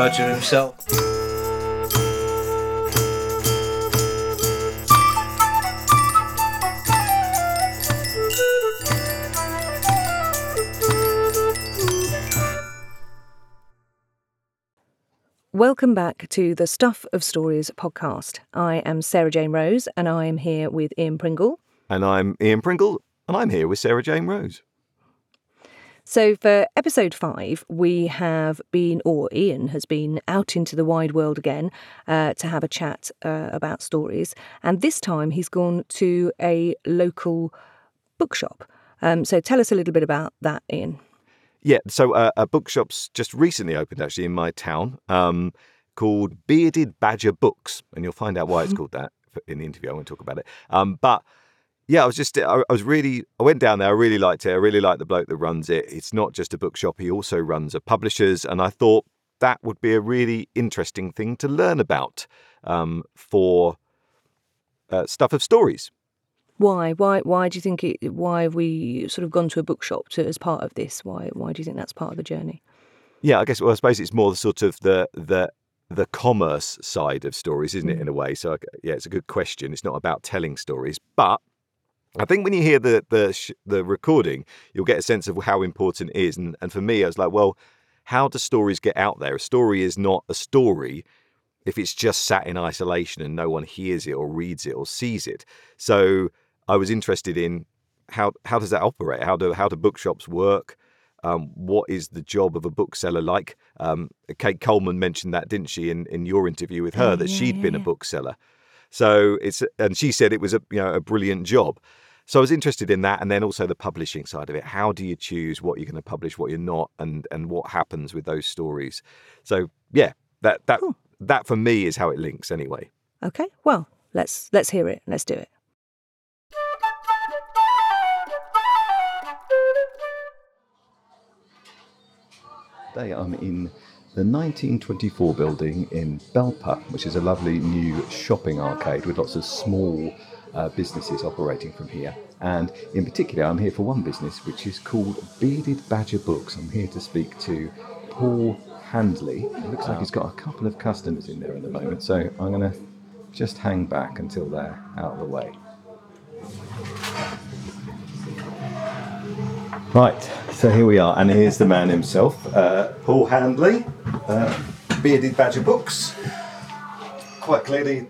the bearded badger himself. Welcome back to the Stuff of Stories podcast. I am Sarah Jane Rose and I am here with Ian Pringle. And I'm Ian Pringle, and I'm here with Sarah Jane Rose. So, for episode five, we have been, or Ian has been, out into the wide world again uh, to have a chat uh, about stories. And this time he's gone to a local bookshop. Um, so, tell us a little bit about that, Ian. Yeah, so uh, a bookshop's just recently opened actually in my town um, called Bearded Badger Books, and you'll find out why it's called that in the interview. I won't talk about it. Um, but yeah, I was just, I, I was really, I went down there. I really liked it. I really like the bloke that runs it. It's not just a bookshop, he also runs a publisher's. And I thought that would be a really interesting thing to learn about um, for uh, stuff of stories. Why? Why? Why do you think it? Why have we sort of gone to a bookshop to, as part of this? Why? Why do you think that's part of the journey? Yeah, I guess. Well, I suppose it's more the sort of the the the commerce side of stories, isn't it? In a way. So yeah, it's a good question. It's not about telling stories, but I think when you hear the the sh- the recording, you'll get a sense of how important it is. And and for me, I was like, well, how do stories get out there? A story is not a story if it's just sat in isolation and no one hears it or reads it or sees it. So I was interested in how how does that operate? How do how do bookshops work? Um, what is the job of a bookseller like? Um, Kate Coleman mentioned that, didn't she, in, in your interview with her, Oh, that yeah, she'd yeah, been a bookseller. So it's and she said it was a you know a brilliant job. So I was interested in that, and then also the publishing side of it. How do you choose what you're going to publish, what you're not, and and what happens with those stories? So yeah, that that Cool. that for me is how it links anyway. Okay. Well, let's let's hear it. Let's do it. Today I'm in the 1924 building in Belper, which is a lovely new shopping arcade with lots of small uh, businesses operating from here. And in particular, I'm here for one business which is called Bearded Badger Books. I'm here to speak to Paul Handley. It looks like he's got a couple of customers in there at the moment, so I'm going to just hang back until they're out of the way. Right, so here we are, and here's the man himself, uh, Paul Handley, uh, Bearded Badger Books. Quite clearly,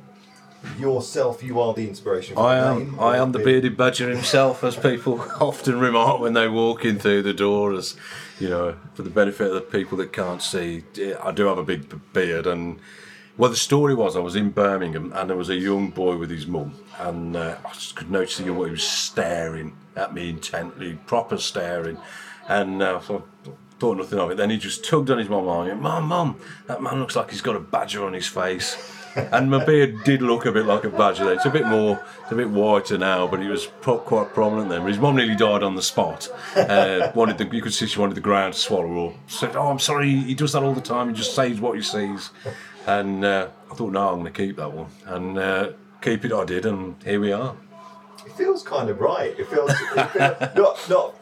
yourself, you are the inspiration for I the am, name. I am the bearded badger himself, as people often remark when they walk in through the door. As you know, for the benefit of the people that can't see, I do have a big beard. And well, the story was I was in Birmingham, and there was a young boy with his mum, and uh, I just could notice the young boy was staring at me intently, proper staring, and uh, so I thought nothing of it. Then he just tugged on his mum arm. Mum, mum, that man looks like he's got a badger on his face. And my beard did look a bit like a badger then. It's a bit more, it's a bit whiter now, but it was pro- quite prominent then. His mum nearly died on the spot. Uh, wanted the, you could see she wanted the ground to swallow her. Said, "Oh, I'm sorry, he does that all the time. He just says what he sees." And uh, I thought, no, I'm going to keep that one, and uh, keep it. I did, and here we are. It feels kind of right. It feels, it feels not not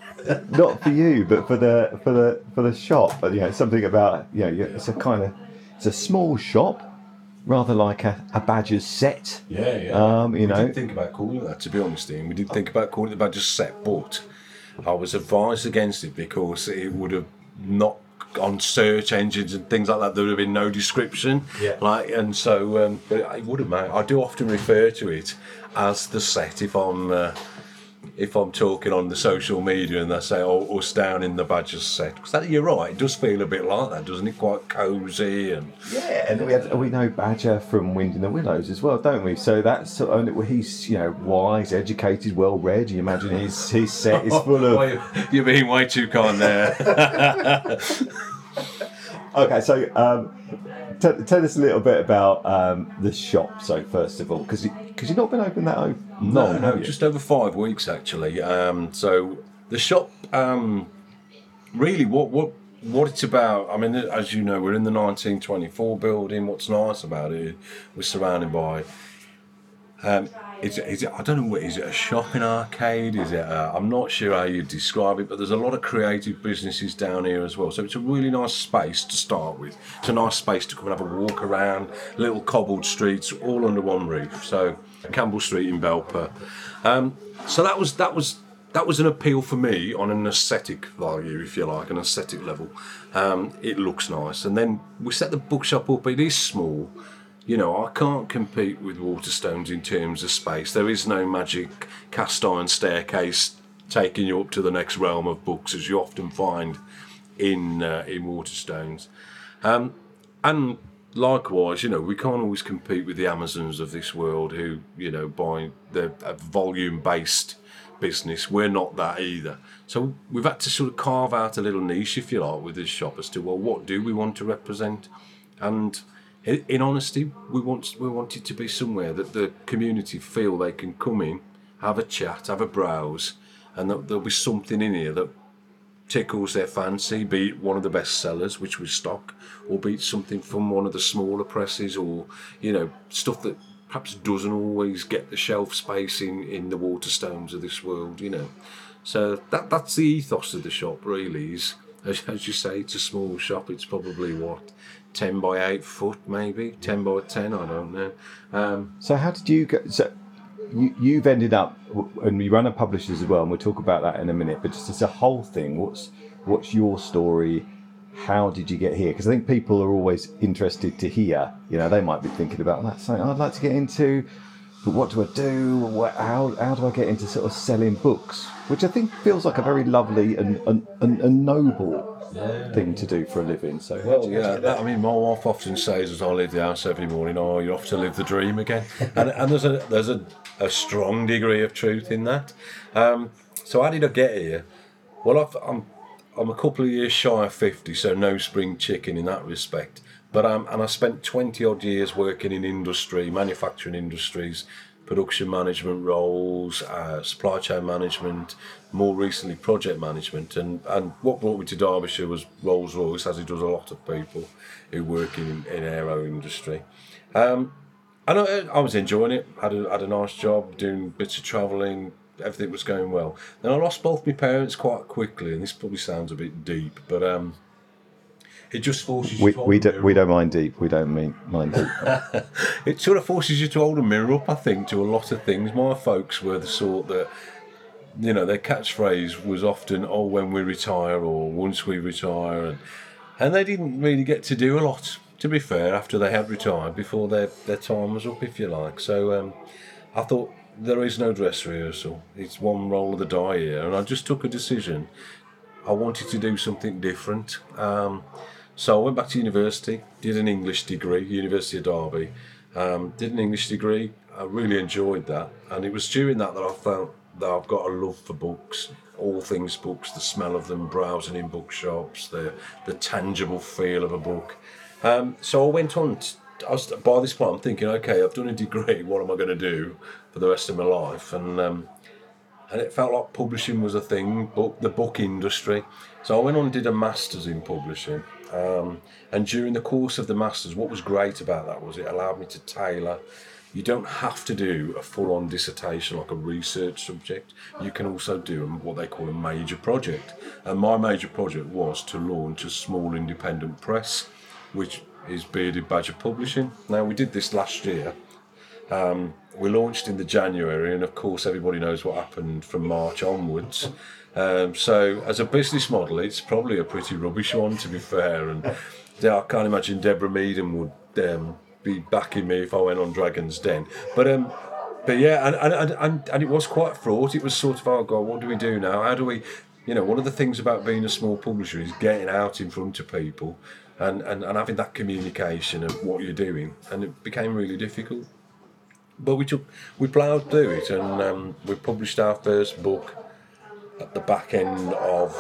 not for you, but for the for the for the shop. But you know, something about you know, it's a kind of it's a small shop, rather like a, a Badger's sett. Yeah, yeah. Um, you we know. did think about calling it that, to be honest, Ian. We did think about calling it the Badger sett, but I was advised against it because it would have not on search engines and things like that. There would have been no description. Yeah. Like, and so, um, but it would have, mate. I do often refer to it as the sett if I'm. Uh, if I'm talking on the social media and they say, "Oh, us down in the Badger sett," because that you're right, it does feel a bit like that, doesn't it? Quite cosy and Yeah, and we had, we know Badger from Wind in the Willows as well, don't we? So that's and he's you know wise, educated, well read. You imagine his his sett is full of. Well, you're being way too kind there. Okay, so um, t- tell us a little bit about um, the shop. So first of all, because because you've not been open that long, No, no, just over five weeks actually. Um, so the shop, um, really, what what what it's about. I mean, as you know, we're in the 1924 building. What's nice about it, we're surrounded by um, Is it, is it, I don't know what is it a shopping arcade? Is it? i am not sure how you describe it, but there's a lot of creative businesses down here as well. So it's a really nice space to start with. It's a nice space to come and have a walk around, little cobbled streets, all under one roof. So Campbell Street in Belper. Um, so that was that was that was an appeal for me on an aesthetic value, if you like, an aesthetic level. Um, it looks nice, and then we set the bookshop up. It is small you know, I can't compete with Waterstones in terms of space. There is no magic cast iron staircase taking you up to the next realm of books, as you often find in uh, in Waterstones. Um, and likewise, you know, we can't always compete with the Amazons of this world who, you know, buy the volume based business. We're not that either. So we've had to sort of carve out a little niche, if you like, with this shop as to, well, what do we want to represent? And in honesty, we want we want it to be somewhere that the community feel they can come in, have a chat, have a browse, and that there'll be something in here that tickles their fancy, be it one of the best sellers, which we stock, or be it something from one of the smaller presses, or you know stuff that perhaps doesn't always get the shelf space in in the Waterstones of this world, you know. So that that's the ethos of the shop, really. Is as, as you say, it's a small shop. It's probably what 10 by 8 foot, maybe 10 by 10, I don't know. Um, so, how did you go? So, you, you've ended up, and we run a publisher as well, and we'll talk about that in a minute. But just as a whole thing, what's what's your story? How did you get here? Because I think people are always interested to hear. You know, they might be thinking about that's something I'd like to get into, but what do I do? How how do I get into sort of selling books? Which I think feels like a very lovely and, and, and, and noble yeah. thing to do for a living. So well, yeah, that, I mean, my wife often says as I leave the house every morning, "Oh, you're off to live the dream again," and, and there's a there's a, a strong degree of truth in that. Um, so how did I get here? Well, I've, I'm I'm a couple of years shy of fifty, so no spring chicken in that respect. But um, and I spent twenty odd years working in industry, manufacturing industries, production management roles, uh, supply chain management, more recently project management. And, and what brought me to Derbyshire was Rolls Royce, as it does a lot of people who work in, in aero industry. Um, and I, I, was enjoying it, had a, had a nice job, doing bits of travelling, everything was going well. Then I lost both my parents quite quickly, and this probably sounds a bit deep, but um, it just forces you we, to we, don't we don't mind deep. We don't mean mind deep. it sort of forces you to hold a mirror up, I think, to a lot of things. My folks were the sort that, you know, their catchphrase was often, oh, when we retire or once we retire. And, and they didn't really get to do a lot, to be fair, after they had retired, before their, their time was up, if you like. So um, I thought, there is no dress rehearsal. It's one roll of the die here. And I just took a decision. I wanted to do something different. Um, so I went back to university, did an English degree, University of Derby. Um, did an English degree. I really enjoyed that, and it was during that that I felt that I've got a love for books, all things books, the smell of them, browsing in bookshops, the the tangible feel of a book. Um, so I went on. I was, by this point, I'm thinking, okay, I've done a degree. What am I going to do for the rest of my life? And um, and it felt like publishing was a thing, book the book industry. So I went on and did a masters in publishing. Um, and during the course of the masters, what was great about that was it allowed me to tailor. You don't have to do a full-on dissertation like a research subject. You can also do what they call a major project. And my major project was to launch a small independent press, which is Bearded Badger Publishing. Now we did this last year. Um, we launched in the January, and of course everybody knows what happened from March onwards. Um, so as a business model, it's probably a pretty rubbish one, to be fair. And I can't imagine Deborah Meaden would um, be backing me if I went on Dragon's Den. But um, but yeah, and, and, and, and it was quite fraught. It was sort of, oh God, what do we do now? How do we, you know, one of the things about being a small publisher is getting out in front of people and, and, and having that communication of what you're doing. And it became really difficult. But we took, we ploughed through it and um, we published our first book at the back end of.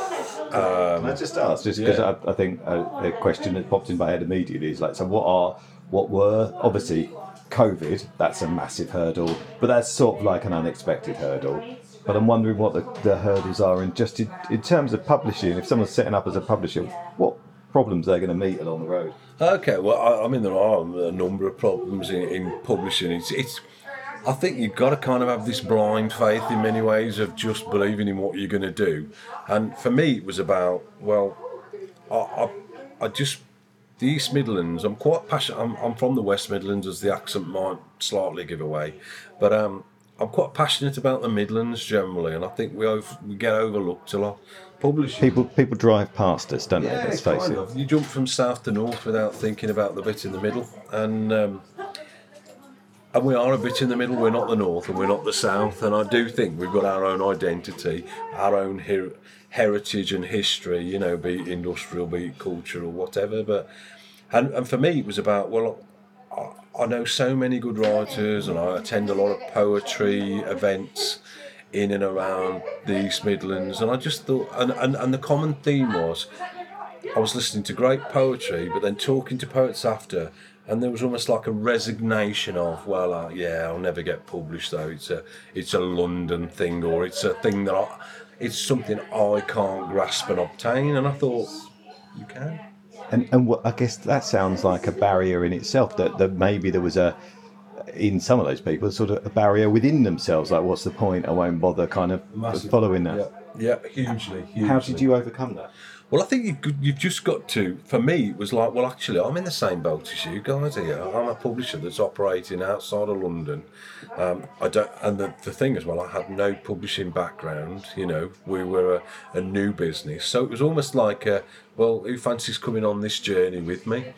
Um, Can I just ask, just because yeah. I, I, think a, a, question that popped in my head immediately is like, so what are, what were, obviously, COVID, that's a massive hurdle, but that's sort of like an unexpected hurdle. But I'm wondering what the, the hurdles are, and just in, in terms of publishing, if someone's setting up as a publisher, what problems they're going to meet along the road? Okay, well, I, I mean, there are a number of problems in, in publishing. It's, it's I think you've got to kind of have this blind faith in many ways of just believing in what you're going to do. And for me, it was about, well, I, I, I just, the East Midlands, I'm quite passionate. I'm, I'm from the West Midlands, as the accent might slightly give away. But um, I'm quite passionate about the Midlands generally, and I think we, over, we get overlooked a lot. Publishing. People people drive past us, don't they? Yeah, Let's face it. of. You jump from south to north without thinking about the bit in the middle, and um, and we are a bit in the middle. We're not the north, and we're not the south. And I do think we've got our own identity, our own her- heritage and history. You know, be it industrial, be it cultural, whatever. But and and for me, it was about well. I- I know so many good writers, and I attend a lot of poetry events in and around the East Midlands, and I just thought, and, and, and the common theme was, I was listening to great poetry, but then talking to poets after, and there was almost like a resignation of, well, uh, yeah, I'll never get published though. It's a, it's a London thing, or it's a thing that I, it's something I can't grasp and obtain. And I thought, you can. And and what, I guess that sounds like a barrier in itself. That that maybe there was a in some of those people sort of a barrier within themselves. Like, what's the point? I won't bother. Kind of Massive. following that. Yeah, hugely, hugely. How did you overcome that? Well, I think you've, you've just got to. For me, it was like, well, actually, I'm in the same boat as you guys here. I'm a publisher that's operating outside of London. Um, I don't, and the, the thing as well, I had no publishing background. You know, we were a, a new business, so it was almost like, a, well, who fancies coming on this journey with me?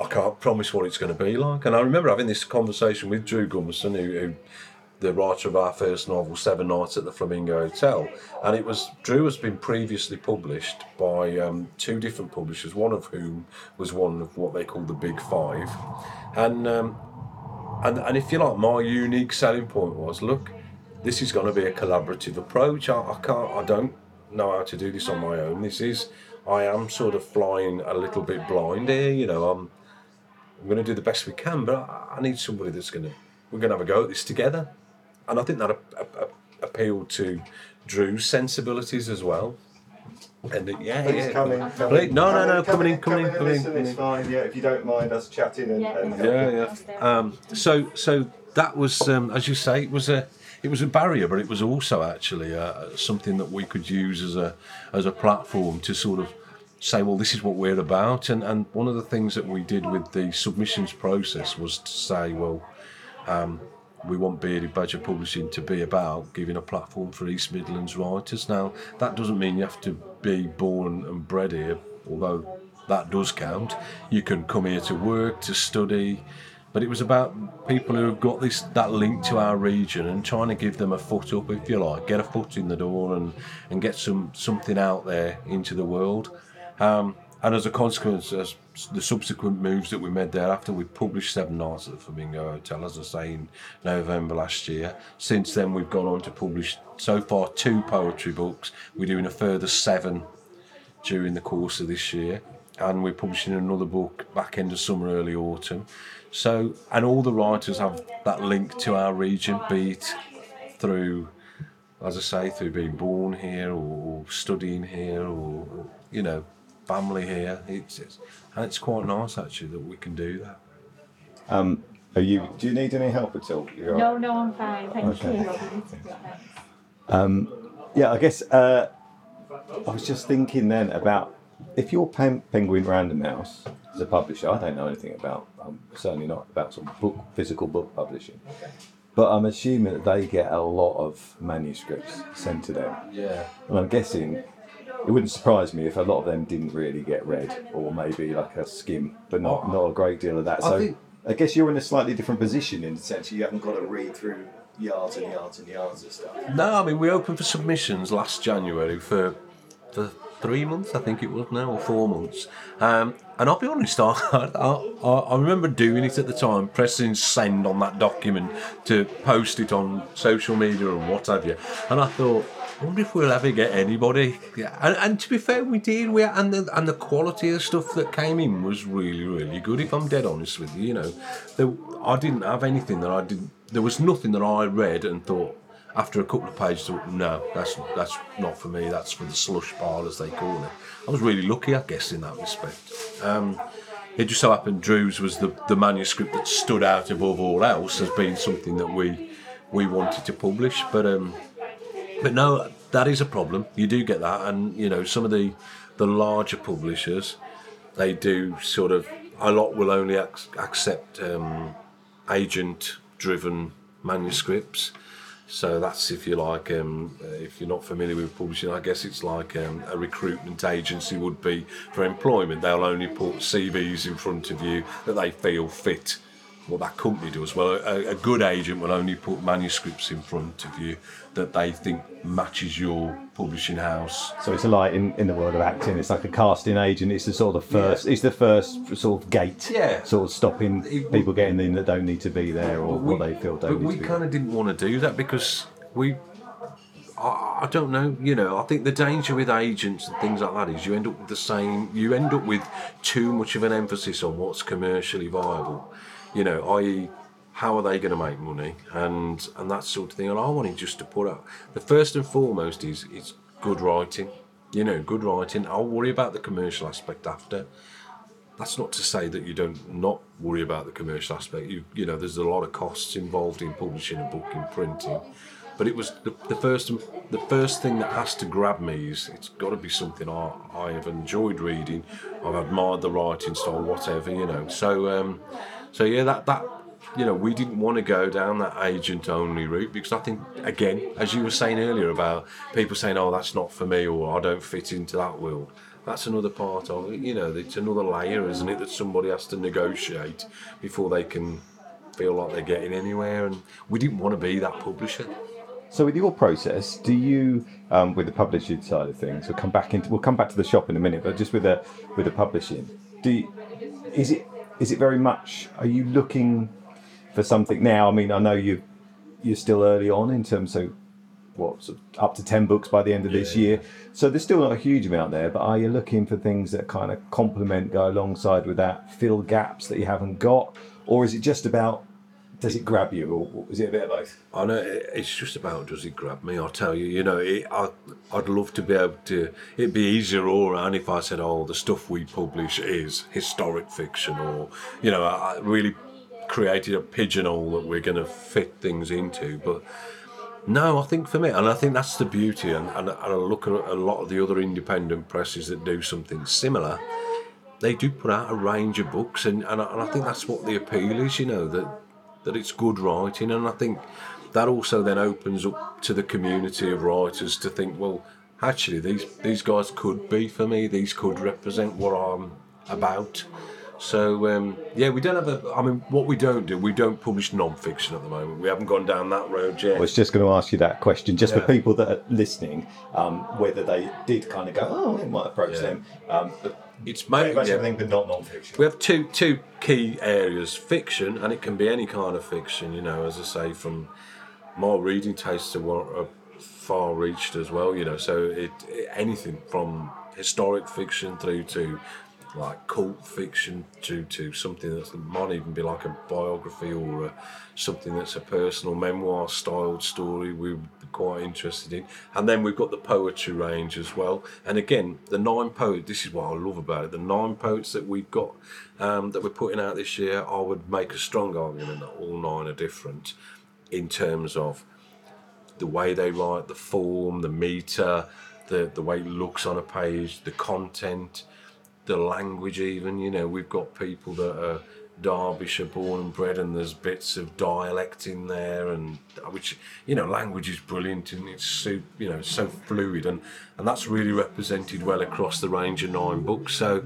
I can't promise what it's going to be like. And I remember having this conversation with Drew Gummerson, who, who the writer of our first novel, Seven Nights at the Flamingo Hotel. And it was Drew has been previously published by um, two different publishers, one of whom was one of what they call the Big Five. And um, and and if you like, my unique selling point was, look, this is going to be a collaborative approach. I, I can't, I don't know how to do this on my own. This is, I am sort of flying a little bit blind here. You know, I'm I'm going to do the best we can, but I, I need somebody that's going to, we're going to have a go at this together. And I think that a, a, a- appealed to Drew's sensibilities as well. And it- yeah, yeah. Please- no, no, no, coming in, coming in, coming in, coming in. fine. Yeah, if you don't mind us chatting and, Yeah, yeah. Um, so, so that was, um, as you say, it was a, it was a barrier, but it was also actually uh, something that we could use as a, as a platform to sort of say, well, this is what we're about. And and one of the things that we did with the submissions process was to say, well, um, we want Bearded Badger Publishing to be about giving a platform for East Midlands writers. Now, that doesn't mean you have to be born and bred here, although that does count. You can come here to work, to study, but it was about people who have got this that link to our region and trying to give them a foot up, if you like, get a foot in the door and, and get some something out there into the world. Um, and as a consequence, as the subsequent moves that we made thereafter, we published Seven Nights at the Flamingo Hotel, as I say, in November last year. Since then, we've gone on to publish so far two poetry books. We're doing a further seven during the course of this year, and we're publishing another book back end of summer, early autumn. So, and all the writers have that link to our region, be it through, as I say, through being born here or studying here or, you know, family here. It's, it's and it's quite nice actually that we can do that. Um, are you? Do you need any help at all? You're all right? No, no, I'm fine. Thank Okay. you. Yeah, I guess uh, I was just thinking then about if you're Pen- Penguin Random House as a publisher, I don't know anything about, um, certainly not about sort of book, physical book publishing, but I'm assuming that they get a lot of manuscripts sent to them. Yeah. And I'm guessing it wouldn't surprise me if a lot of them didn't really get read, or maybe like a skim, but not, not a great deal of that. I So think- I guess you're in a slightly different position in the sense you haven't got to read through yards and yards and yards of stuff. No, I mean we opened for submissions last January for for three months, I think it was now, or four months. Um, and I'll be honest, I, I, I remember doing it at the time, pressing send on that document to post it on social media and what have you. And I thought, I wonder if we'll ever get anybody. Yeah, And, and to be fair, we did. We and the and the quality of stuff that came in was really, really good. If I'm dead honest with you, you know, there, I didn't have anything that I didn't. There was nothing that I read and thought after a couple of pages, no, that's that's not for me. That's for the slush pile, as they call it. I was really lucky, I guess, in that respect. Um, it just so happened Drew's was the, the manuscript that stood out above all else as being something that we we wanted to publish. But um, but no, that is a problem. You do get that, and you know some of the the larger publishers, they do sort of a lot will only ac- accept um, agent driven manuscripts. So that's if you like, um, if you're not familiar with publishing, I guess it's like um, a recruitment agency would be for employment. They'll only put CVs in front of you that they feel fit what that company does. Well, a, a, good agent will only put manuscripts in front of you that they think matches your publishing house. So it's a like in, in the world of acting. It's like a casting agent. It's the sort of first. Yeah. It's the first sort of gate. Yeah. Sort of stopping it, people getting in that don't need to be there or we, what they feel don't. But we kind of didn't want to do that because we. I, I don't know, you know. I think the danger with agents and things like that is you end up with the same. You end up with too much of an emphasis on what's commercially viable you know, i.e., how are they going to make money and and that sort of thing. And I wanted just to put out the first and foremost is it's good writing. You know, good writing. I'll worry about the commercial aspect after. That's not to say that you don't not worry about the commercial aspect. You you know, there's a lot of costs involved in publishing a book in printing. But it was the, the first the first thing that has to grab me is it's got to be something I, I have enjoyed reading. I've admired the writing style, whatever you know. So um, so yeah, that that you know we didn't want to go down that agent only route because I think again, as you were saying earlier about people saying, "Oh, that's not for me," or "I don't fit into that world." That's another part of it. You know, it's another layer, isn't it, that somebody has to negotiate before they can feel like they're getting anywhere. And we didn't want to be that publisher. So, with your process, do you, um, with the publishing side of things, we'll come back into, we'll come back to the shop in a minute, but just with the with the publishing, do you, is it is it very much? Are you looking for something now? I mean, I know you you're still early on in terms of what so up to 10 books by the end of yeah. this year so there's still not a huge amount there but are you looking for things that kind of complement go alongside with that fill gaps that you haven't got or is it just about does it grab you, or is it a bit of both? I know it's just about does it grab me. I'll tell you, you know, it, I, I'd love to be able to. It'd be easier all around if I said, "Oh, the stuff we publish is historic fiction," or you know, I really created a pigeonhole that we're going to fit things into. But no, I think for me, and I think that's the beauty. And, and, and I look at a lot of the other independent presses that do something similar. They do put out a range of books, and, and, I, and I think that's what the appeal is. You know that that it's good writing, and I think that also then opens up to the community of writers to think, well, actually, these these guys could be for me. These could represent what I'm about. So um, yeah, we don't have a. I mean, what we don't do, we don't publish non-fiction at the moment. We haven't gone down that road yet. I was just going to ask you that question, just yeah. for people that are listening, um, whether they did kind of go, oh, it might approach yeah. them. Um, it's mainly much yeah. everything, but not non-fiction. We have two two key areas: fiction, and it can be any kind of fiction. You know, as I say, from my reading tastes are, uh, far reached as well. You know, so it, it anything from historic fiction through to like cult fiction to to something that might even be like a biography or a, something that's a personal memoir styled story we would be quite interested in. And then we've got the poetry range as well. And again the nine poets this is what I love about it the nine poets that we've got um, that we're putting out this year I would make a strong argument that all nine are different in terms of the way they write the form the meter the, the way it looks on a page the content the language even you know we've got people that are Derbyshire born and bred and there's bits of dialect in there and which you know language is brilliant and it's so you know so fluid and and that's really represented well across the range of nine books. So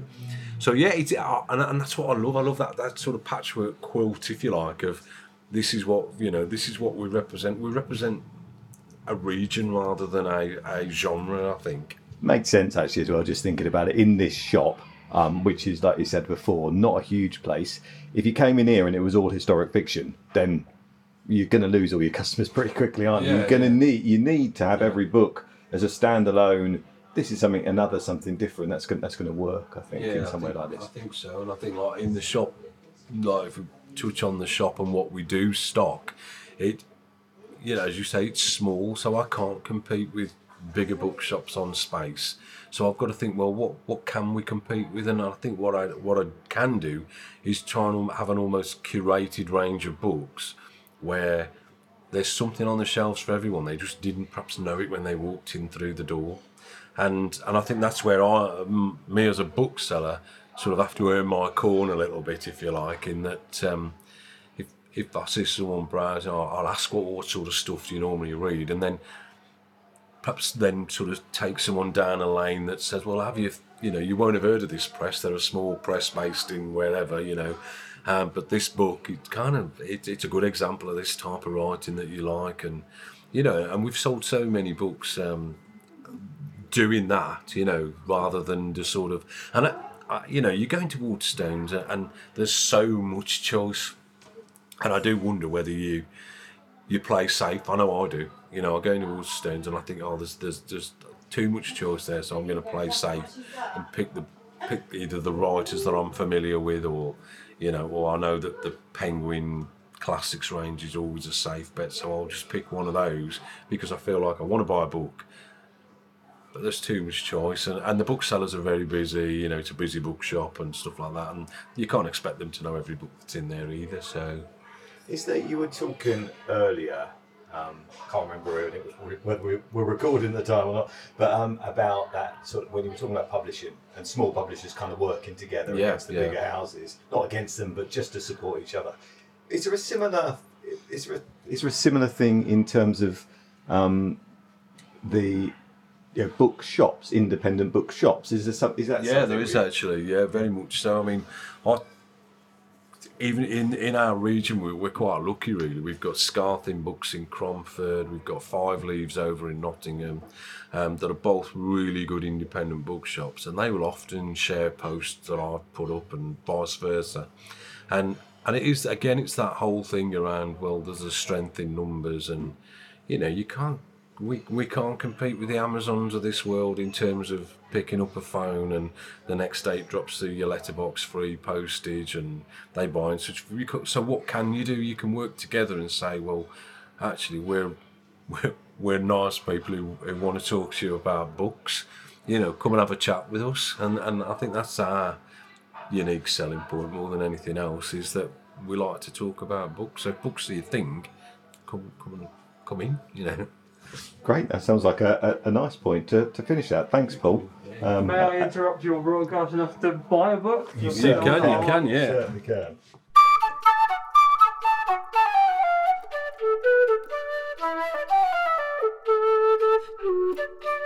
so yeah it's uh, and, and that's what I love. I love that that sort of patchwork quilt if you like of this is what you know this is what we represent. We represent a region rather than a, a genre I think. Makes sense actually as well just thinking about it. In this shop um, which is like you said before, not a huge place. If you came in here and it was all historic fiction, then you're going to lose all your customers pretty quickly, aren't you? you're going to yeah. need you need to have yeah. every book as a standalone. This is something another something different that's going that's going to work. I think in somewhere like this. I think so, and I think like in the shop, like if we touch on the shop and what we do stock, it you know as you say it's small, so I can't compete with bigger bookshops on space. So I've got to think, well, what what can we compete with? And I think what I what I can do is try and have an almost curated range of books where there's something on the shelves for everyone. They just didn't perhaps know it when they walked in through the door, and and I think that's where I, me as a bookseller, sort of have to earn my corn a little bit, if you like, in that. Um, if, if I see someone browsing, I'll, I'll ask what, what sort of stuff do you normally read, and then perhaps then sort of take someone down a lane that says, well, have you, you know, you won't have heard of this press. They're a small press based in wherever, you know. Um, but this book, it kind of, it, it's a good example of this type of writing that you like. And, you know, and we've sold so many books um, doing that, you know, rather than just sort of, and, I, I, you know, you're going to Waterstones and there's so much choice. And I do wonder whether you, you play safe. I know I do. You know, I go into Waterstones and I think, oh, there's there's there's too much choice there, so I'm going to play safe and pick the pick either the writers that I'm familiar with, or you know, or I know that the Penguin Classics range is always a safe bet, so I'll just pick one of those because I feel like I want to buy a book. But there's too much choice, and, and the booksellers are very busy. You know, it's a busy bookshop and stuff like that, and you can't expect them to know every book that's in there either. So, is that you were talking earlier um, can't remember it was, whether we were recording at the time or not, but um, about that sort of when you were talking about publishing and small publishers kind of working together yeah, against the yeah. bigger houses, not against them, but just to support each other. Is there a similar? Is there a, is there a similar thing in terms of um, the you know, book shops, independent book shops? Is there some? Is that yeah? There is actually yeah, very much so. I mean, I even in, in our region, we're, we're quite lucky, really. We've got Scarthin Books in Cromford, we've got Five Leaves over in Nottingham, um, that are both really good independent bookshops, and they will often share posts that I've put up and vice versa. And and it is again, it's that whole thing around well, there's a strength in numbers, and you know, you can't we we can't compete with the Amazons of this world in terms of picking up a phone and the next day drops through your letterbox free postage and they buy and such. So what can you do? You can work together and say, well, actually we're we're, we're nice people who, who want to talk to you about books. You know, come and have a chat with us. And and I think that's our unique selling point more than anything else is that we like to talk about books. So if books are your thing, come come come in. You know. Great. That sounds like a, a, a nice point to, to finish that. Thanks, Paul. Um, May I interrupt your broadcast enough to buy a book? You, you can, you can, yeah. certainly can.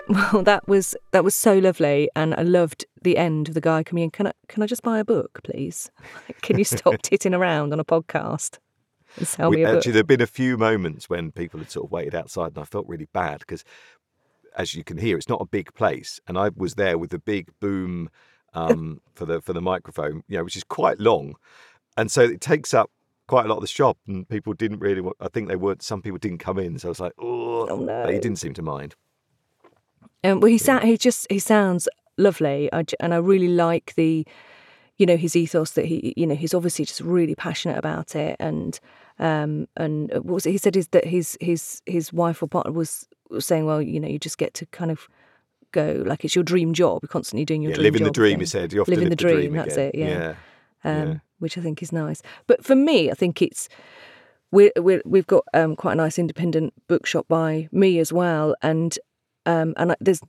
Well, that was that was so lovely, and I loved the end of the guy coming in. Can I can I just buy a book, please? Can you stop titting around on a podcast? Sell we, me Actually, there have been a few moments when people had sort of waited outside, and I felt really bad because, as you can hear, it's not a big place, and I was there with the big boom um, for the for the microphone, you know, which is quite long, and so it takes up quite a lot of the shop, and people didn't really. Want, I think they weren't. Some people didn't come in, so I was like, oh, oh no. But he didn't seem to mind. Um, well, he yeah. he just he sounds lovely, I, and I really like the, you know, his ethos that he, you know, he's obviously just really passionate about it, and um, and uh, what was it? He said is that his his his wife or partner was, was saying, well, you know, you just get to kind of go like it's your dream job. You're constantly doing your yeah, dream living job the dream. He said, you living live the, dream. dream that's again. it. Yeah. yeah. Um, yeah. Which I think is nice. But for me, I think it's we we've got um, quite a nice independent bookshop by me as well, and um, and I, there's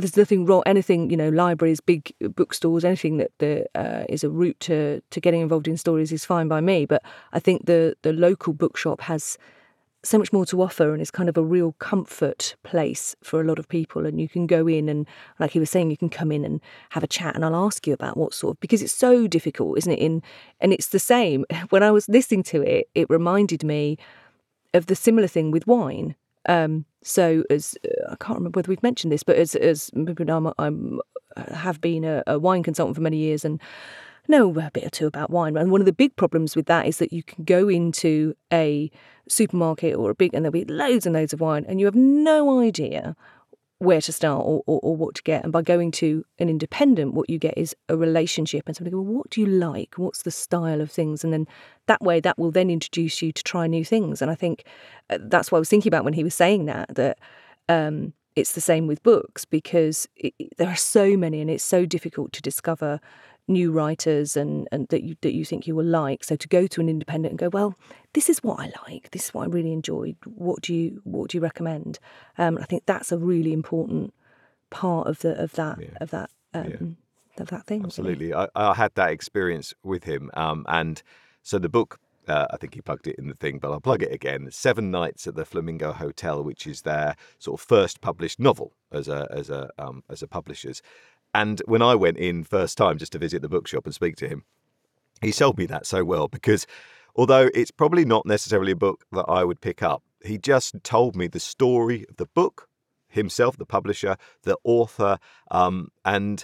there's nothing wrong. Anything you know, libraries, big bookstores, anything that the, uh, is a route to to getting involved in stories is fine by me. But I think the the local bookshop has so much more to offer and is kind of a real comfort place for a lot of people and you can go in and like he was saying you can come in and have a chat and I'll ask you about what sort of because it's so difficult isn't it in and it's the same when I was listening to it it reminded me of the similar thing with wine um, so as uh, I can't remember whether we've mentioned this, but as as I'm, I'm uh, have been a, a wine consultant for many years and know a bit or two about wine. And one of the big problems with that is that you can go into a supermarket or a big and there'll be loads and loads of wine, and you have no idea where to start or, or, or, what to get. And by going to an independent, what you get is a relationship and somebody go, well, what do you like? What's the style of things? And then that way, that will then introduce you to try new things. And I think uh, that's what I was thinking about when he was saying that, that um, it's the same with books because it, there are so many, and it's so difficult to discover new writers and, and that you that you think you will like. So to go to an independent and go, well, this is what I like. This is what I really enjoyed. What do you what do you recommend? Um, I think that's a really important part of the of that Yeah. of that um, of that thing. Absolutely. I, I had that experience with him. Um, and so the book, uh, I think he plugged it in the thing, but I'll plug it again. Seven Nights at the Flamingo Hotel, which is their sort of first published novel as a as a um, as a publishers. And when I went in first time just to visit the bookshop and speak to him, he sold me that so well because although it's probably not necessarily a book that I would pick up, he just told me the story of the book, himself, the publisher, the author, um, and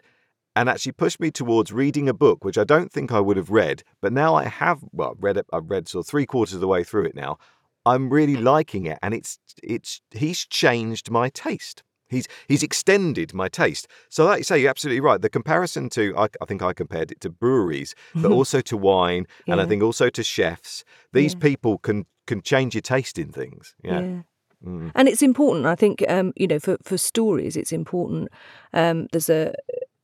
and actually pushed me towards reading a book which I don't think I would have read, but now I have well read it. I've read sort of three quarters of the way through it now. I'm really liking it, and it's it's he's changed my taste. He's he's extended my taste. So, like you say, you're absolutely right. The comparison to I, I think I compared it to breweries, but also to wine, and I think also to chefs. These Yeah. people can can change your taste in things. Yeah. Mm. And it's important. I think um, you know for for stories, it's important. Um, there's a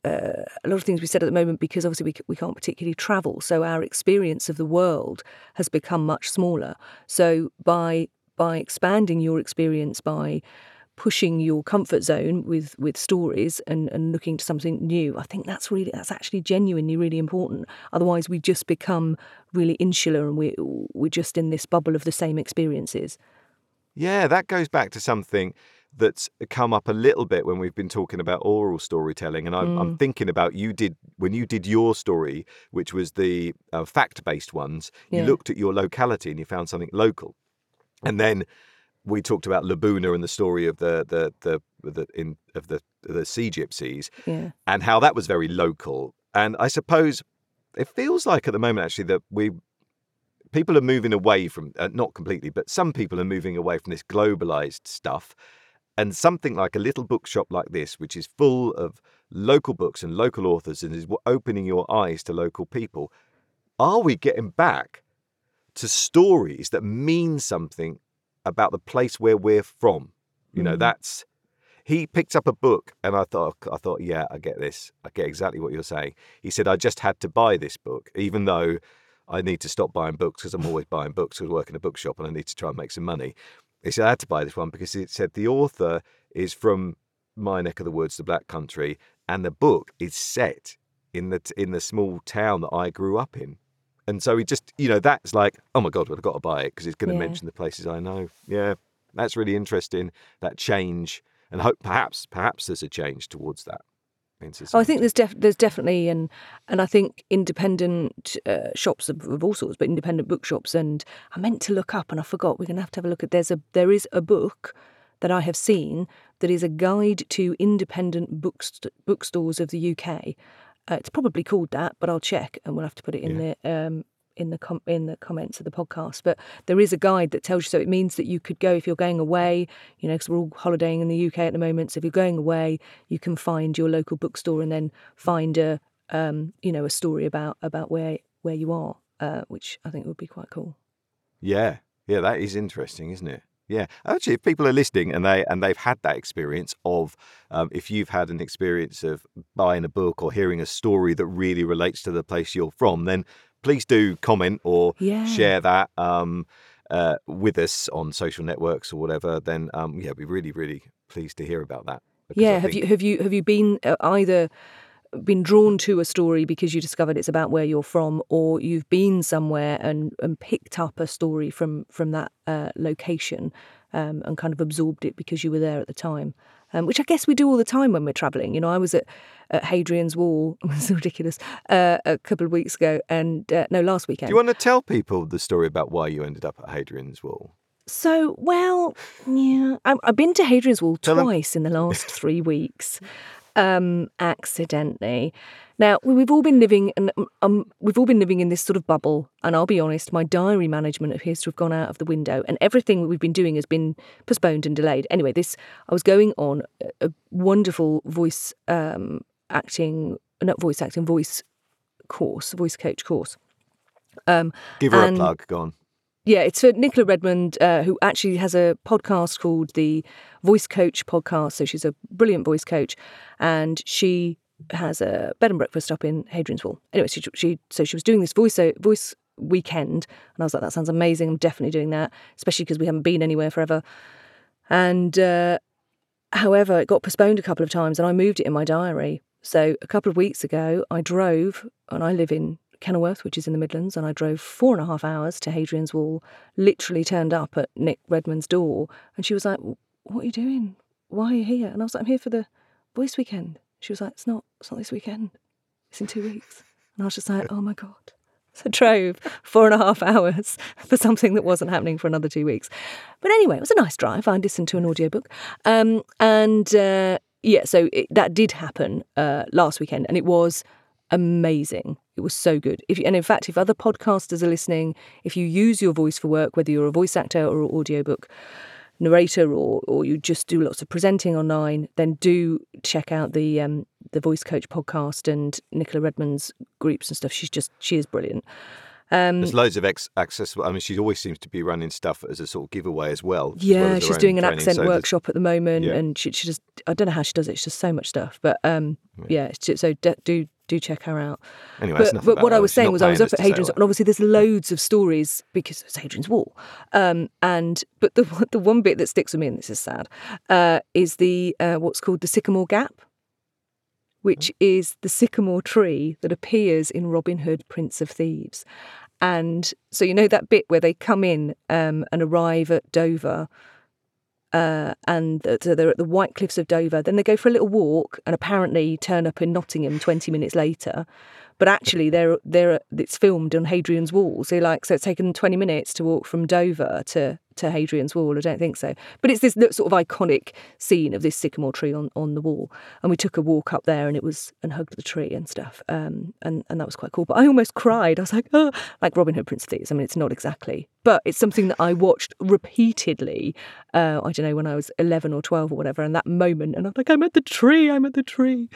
uh, a lot of things we said at the moment because obviously we, we can't particularly travel, so our experience of the world has become much smaller. So by by expanding your experience, by pushing your comfort zone with with stories and, and looking to something new, I think that's really that's actually genuinely really important. Otherwise, we just become really insular and we we're just in this bubble of the same experiences. Yeah, that goes back to something that's come up a little bit when we've been talking about oral storytelling. And I'm, I'm thinking about you did when you did your story, which was the uh, fact based ones, you looked at your locality and you found something local. And then we talked about Labuna and the story of the, the, the, the in, of the, the sea gypsies Yeah. and how that was very local. And I suppose it feels like at the moment actually that we people are moving away from uh, not completely, but some people are moving away from this globalized stuff. And something like a little bookshop like this, which is full of local books and local authors and is opening your eyes to local people, are we getting back to stories that mean something about the place where we're from? You know, Mhm. that's he picked up a book and I thought I thought, yeah, I get this. I get exactly what you're saying. He said, I just had to buy this book, even though I need to stop buying books because I'm always buying books because I work in a bookshop and I need to try and make some money. He said I had to buy this one because it said the author is from my neck of the woods, the Black Country, and the book is set in the in the small town that I grew up in. And so he just, you know, that's like, oh my god, well, I've got to buy it because it's going to Yeah. mention the places I know. Yeah, that's really interesting. That change, and hope perhaps perhaps there's a change towards that. Oh, I think there's def- there's definitely and and I think independent uh, shops of, of all sorts, but independent bookshops. And I meant to look up, and I forgot. We're going to have to have a look at. There's a there is a book that I have seen that is a guide to independent bookst- bookstores of the UK. Uh, it's probably called that, but I'll check, and we'll have to put it in the um, in the com- in the comments of the podcast. But there is a guide that tells you. So it means that you could go if you're going away. You know, because we're all holidaying in the UK at the moment. So if you're going away, you can find your local bookstore and then find a um, you know a story about about where where you are, uh, which I think would be quite cool. Yeah, yeah, that is interesting, isn't it? Yeah, actually, if people are listening and they and they've had that experience of, um, if you've had an experience of buying a book or hearing a story that really relates to the place you're from, then please do comment or Yeah. share that um, uh, with us on social networks or whatever. Then, um, yeah, we'd be really, really pleased to hear about that. yeah, have you have you have you been uh, either been drawn to a story because you discovered it's about where you're from, or you've been somewhere and and picked up a story from from that uh, location um, and kind of absorbed it because you were there at the time. Um, which I guess we do all the time when we're travelling. You know, I was at, at Hadrian's Wall. It's ridiculous. Uh, a couple of weeks ago, and uh, no, last weekend. Do you want to tell people the story about why you ended up at Hadrian's Wall? So, well, yeah, I, I've been to Hadrian's Wall twice in the last three weeks, um, accidentally. Now we- we've all been living, and um, we've all been living in this sort of bubble. And I'll be honest, my diary management appears to have gone out of the window, and everything we've been doing has been postponed and delayed. Anyway, this I was going on a, a wonderful voice um, acting, not voice acting, voice course, voice coach course. Um, Give her And- a plug. Go on. Yeah, it's for Nicola Redmond, uh, who actually has a podcast called the Voice Coach Podcast. So she's a brilliant voice coach, and she has a bed and breakfast up in Hadrian's Wall. Anyway, she, she so she was doing this voice voice weekend, and I was like, that sounds amazing. I'm definitely doing that, especially because we haven't been anywhere forever. And uh, however, it got postponed a couple of times, and I moved it in my diary. So a couple of weeks ago, I drove, and I live in Kenilworth, which is in the Midlands, and I drove four and a half hours to Hadrian's Wall, literally turned up at Nick Redmond's door, and she was like, What are you doing? Why are you here? And I was like, I'm here for the voice weekend. She was like, It's not, it's not this weekend. It's in two weeks. And I was just like, Oh my God. So I drove four and a half hours for something that wasn't happening for another two weeks. But anyway, it was a nice drive. I listened to an audiobook. Um, and uh, yeah, so it, that did happen uh, last weekend, and it was amazing. It was so good. If and in fact, if other podcasters are listening, if you use your voice for work, whether you're a voice actor or an audiobook narrator or or you just do lots of presenting online, then do check out the um, the Voice Coach podcast and Nicola Redmond's groups and stuff. She's just she is brilliant. Um, There's loads of ex- accessible. I mean, she always seems to be running stuff as a sort of giveaway as well. as well yeah, as she's doing an training. accent So workshop at the moment, Yeah. and she, she just I don't know how she does it. It's just so much stuff, but um, yeah, it's just, so d- do do check her out. Anyway, but but what that. I was saying was I was up at to say all Hadrian's, and obviously there's loads of stories because it's Hadrian's Wall. Um, and but the the one bit that sticks with me, and this is sad, uh, is the uh, what's called the Sycamore Gap, which is the sycamore tree that appears in Robin Hood, Prince of Thieves. And so you know that bit where they come in um, and arrive at Dover, uh, and so they're at the White Cliffs of Dover. Then they go for a little walk, and apparently turn up in Nottingham twenty minutes later. But actually, they're they're it's filmed on Hadrian's Wall. So like, so it's taken twenty minutes to walk from Dover to to Hadrian's Wall. I don't think so. But it's this sort of iconic scene of this sycamore tree on, on the wall. And we took a walk up there, and it was and hugged the tree and stuff. Um, and and that was quite cool. But I almost cried. I was like, oh, like Robin Hood, Prince of Thieves. I mean, it's not exactly, but it's something that I watched repeatedly. Uh, I don't know when I was eleven or twelve or whatever. And that moment, and I'm like, I'm at the tree. I'm at the tree.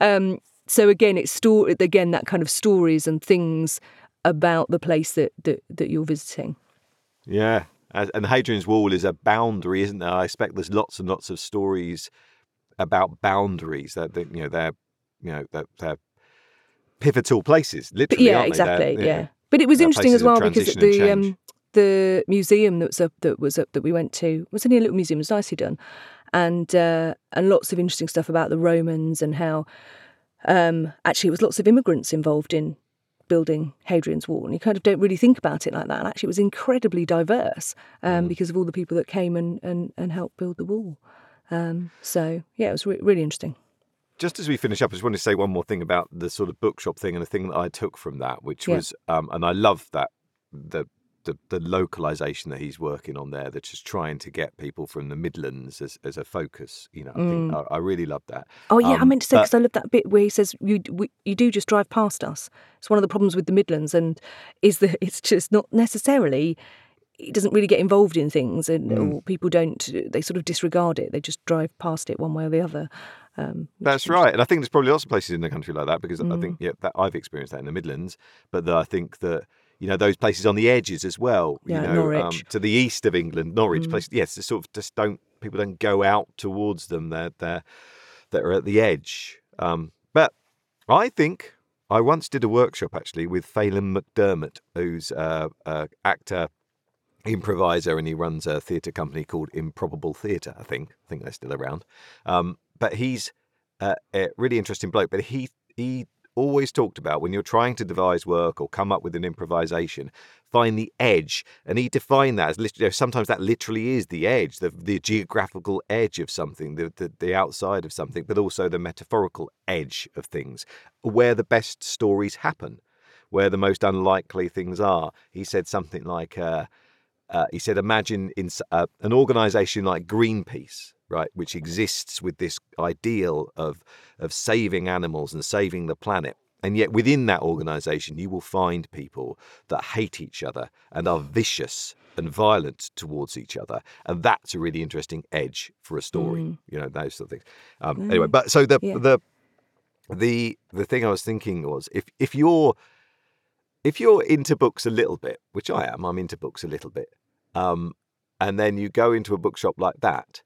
Um, so again, it's story again that kind of stories and things about the place that that, that you're visiting. Yeah, and Hadrian's Wall is a boundary, isn't there? I expect there's lots and lots of stories about boundaries that, that you know they're you know they're, they're pivotal places, But literally. yeah, aren't they? They're, exactly. you Yeah. But it was interesting as well because the um, the museum that was up that was up that we went to was only a little museum. It was nicely done, and uh, and lots of interesting stuff about the Romans and how um, actually it was lots of immigrants involved in building Hadrian's Wall, and you kind of don't really think about it like that. And actually, it was incredibly diverse um, Mm. because of all the people that came and and, and helped build the wall. Um, so yeah, it was re- really interesting. just as we finish up, I just want to say one more thing about the sort of bookshop thing and the thing that I took from that, which Yeah. was, um, and I love that the, the the localization that he's working on there. That's just trying to get people from the Midlands as, as a focus. You know, I think I, I really love that. Oh yeah, I Um, meant to say because I love that bit where he says you we, you do just drive past us. It's one of the problems with the Midlands, and is that it's just not necessarily. It doesn't really get involved in things, and Mm. or people don't. They sort of disregard it. They just drive past it one way or the other. Um, That's right, and I think there's probably lots of places in the country like that because I Mm. think yeah, that I've experienced that in the Midlands, but that I think that you know those places on the edges as well. Yeah, you know, Norwich. Um, to the east of England, Norwich Mm. places. Yes, sort of just don't people don't go out towards them. They're they're that are at the edge. Um, but I think I once did a workshop actually with Phelim McDermott, who's uh, a actor improviser and he runs a theatre company called Improbable Theatre. I think I think they're still around. Um, but he's uh, a really interesting bloke. But he he always talked about when you're trying to devise work or come up with an improvisation, find the edge, and he defined that as literally. You know, sometimes that literally is the edge, the the geographical edge of something, the, the the outside of something, but also the metaphorical edge of things, where the best stories happen. Where the most unlikely things are. He said something like, uh, uh, he said, imagine in uh, an organization like Greenpeace, right, which exists with this ideal of of saving animals and saving the planet. And yet, within that organization, you will find people that hate each other and are vicious and violent towards each other. And that's a really interesting edge for a story, you know, those sort of things. Um, Anyway, but so the, Yeah. the, the, the thing I was thinking was if, if you're, if you're into books a little bit, which I am, I'm into books a little bit, um, and then you go into a bookshop like that,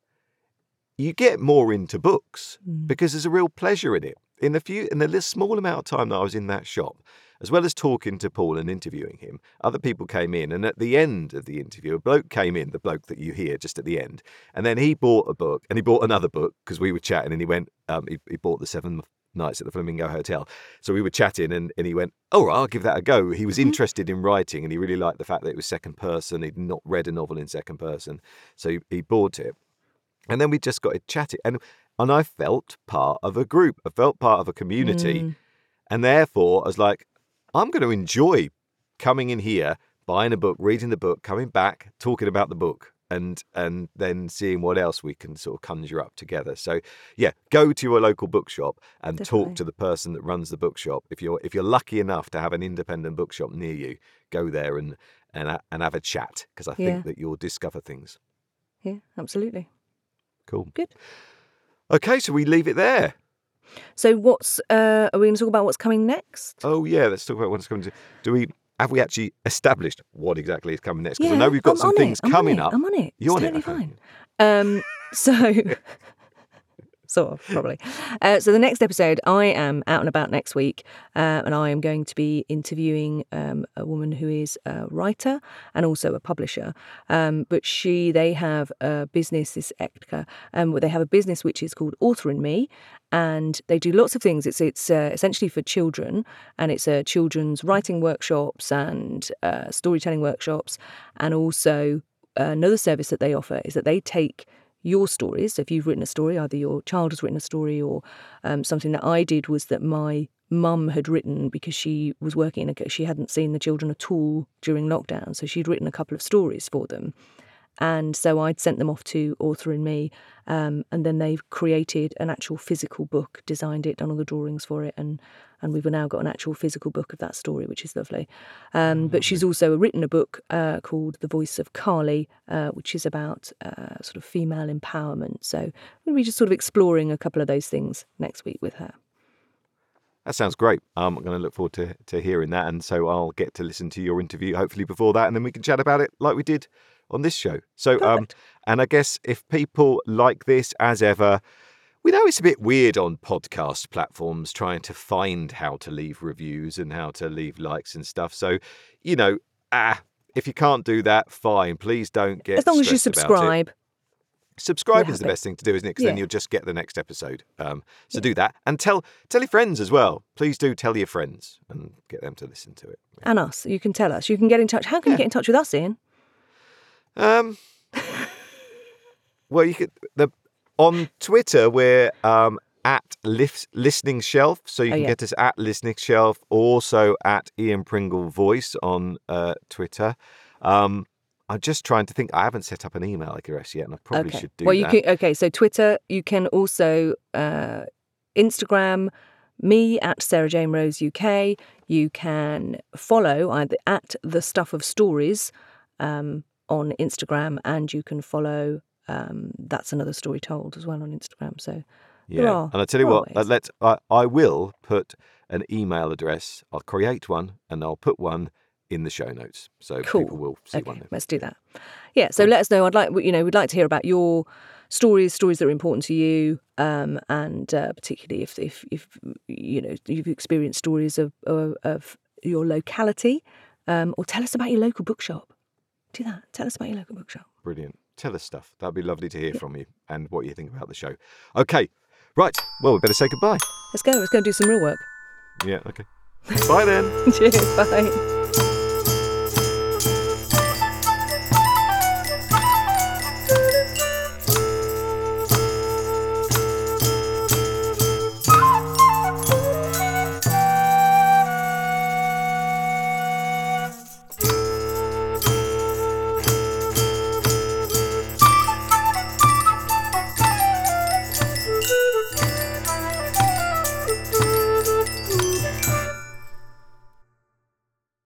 you get more into books Mm. because there's a real pleasure in it. In the few, in the little small amount of time that I was in that shop, as well as talking to Paul and interviewing him, other people came in, and at the end of the interview, a bloke came in, the bloke that you hear just at the end, and then he bought a book, and he bought another book because we were chatting, and he went, um, he, he bought the Seven Nights at the Flamingo Hotel, so we were chatting, and, and he went, "Oh, I'll give that a go." He was interested in writing, and he really liked the fact that it was second person. He'd not read a novel in second person, so he, he bought it. And then we just got to chat. And and I felt part of a group. I felt part of a community. Mm. And therefore I was like, I'm going to enjoy coming in here, buying a book, reading the book, coming back, talking about the book. And and then seeing what else we can sort of conjure up together. So yeah, go to your local bookshop and Definitely. talk to the person that runs the bookshop. If you're if you're lucky enough to have an independent bookshop near you, go there and and and have a chat because I think Yeah. that you'll discover things. Yeah, absolutely. Cool. Good. Okay, so we leave it there. So, what's uh, are we going to talk about? What's coming next? Oh yeah, let's talk about what's coming. To, do we have we actually established what exactly is coming next? Because I know we've got I'm some things it, coming up. I'm on it. You're it's on it, totally okay. fine. Um, so, sort of, probably. Uh, so, the next episode, I am out and about next week, uh, and I am going to be interviewing um, a woman who is a writer and also a publisher. Um, but she, they have a business, this Ektka, um, where they have a business which is called Author and Me, and they do lots of things. It's it's uh, essentially for children, and it's uh, children's writing workshops and uh, storytelling workshops, and also uh, another service that they offer is that they take your stories. So if you've written a story, either your child has written a story or um, something that I did was that my mum had written because she was working in a, she hadn't seen the children at all during lockdown. So she'd written a couple of stories for them. And so I'd sent them off to Author and Me, um, and then they've created an actual physical book, designed it, done all the drawings for it, and and we've now got an actual physical book of that story, which is lovely. Um, but she's also written a book uh, called The Voice of Carly, uh, which is about uh, sort of female empowerment. So we'll be just sort of exploring a couple of those things next week with her. That sounds great. I'm going to look forward to, to hearing that. And so I'll get to listen to your interview hopefully before that. And then we can chat about it like we did on this show. So, um, and I guess if people like this, as ever, we know it's a bit weird on podcast platforms trying to find how to leave reviews and how to leave likes and stuff. So, you know, ah, if you can't do that, fine. Please don't get As long as you stressed about it. subscribe. Subscribe is the best thing to do, isn't it? Because then you'll just get the next episode. Um, so do that and tell tell your friends as well. Please do tell your friends and get them to listen to it. And us. You can tell us. You can get in touch. How can you get in touch with us, Ian? Um, well, you could the on Twitter we're um, at lis- listening shelf, so you Oh, can yeah. get us at listening shelf, also at Ian Pringle Voice on uh, Twitter. Um, I'm just trying to think. I haven't set up an email address yet, and I probably okay. should do well, you that. can. Okay, so Twitter. You can also uh, Instagram me at Sarah Jane Rose UK. You can follow either at the Stuff of Stories um, on Instagram, and you can follow. Um, that's another story told as well on Instagram. So Yeah, are- and I tell you what, uh, let's. I, I will put an email address. I'll create one and I'll put one in the show notes, so Cool. people will see okay, one. There. let's do that. Yeah, so let us know. I'd like you know we'd like to hear about your stories, stories that are important to you, um, and uh, particularly if, if if you know you've experienced stories of of, of your locality, um, or tell us about your local bookshop. Do that. Tell us about your local bookshop. Brilliant. Tell us stuff. That'd be lovely to hear from you and what you think about the show. Okay, right. Well, we better say goodbye. Let's go. Let's go and do some real work. Yeah. Okay. Bye then. Cheers. Bye.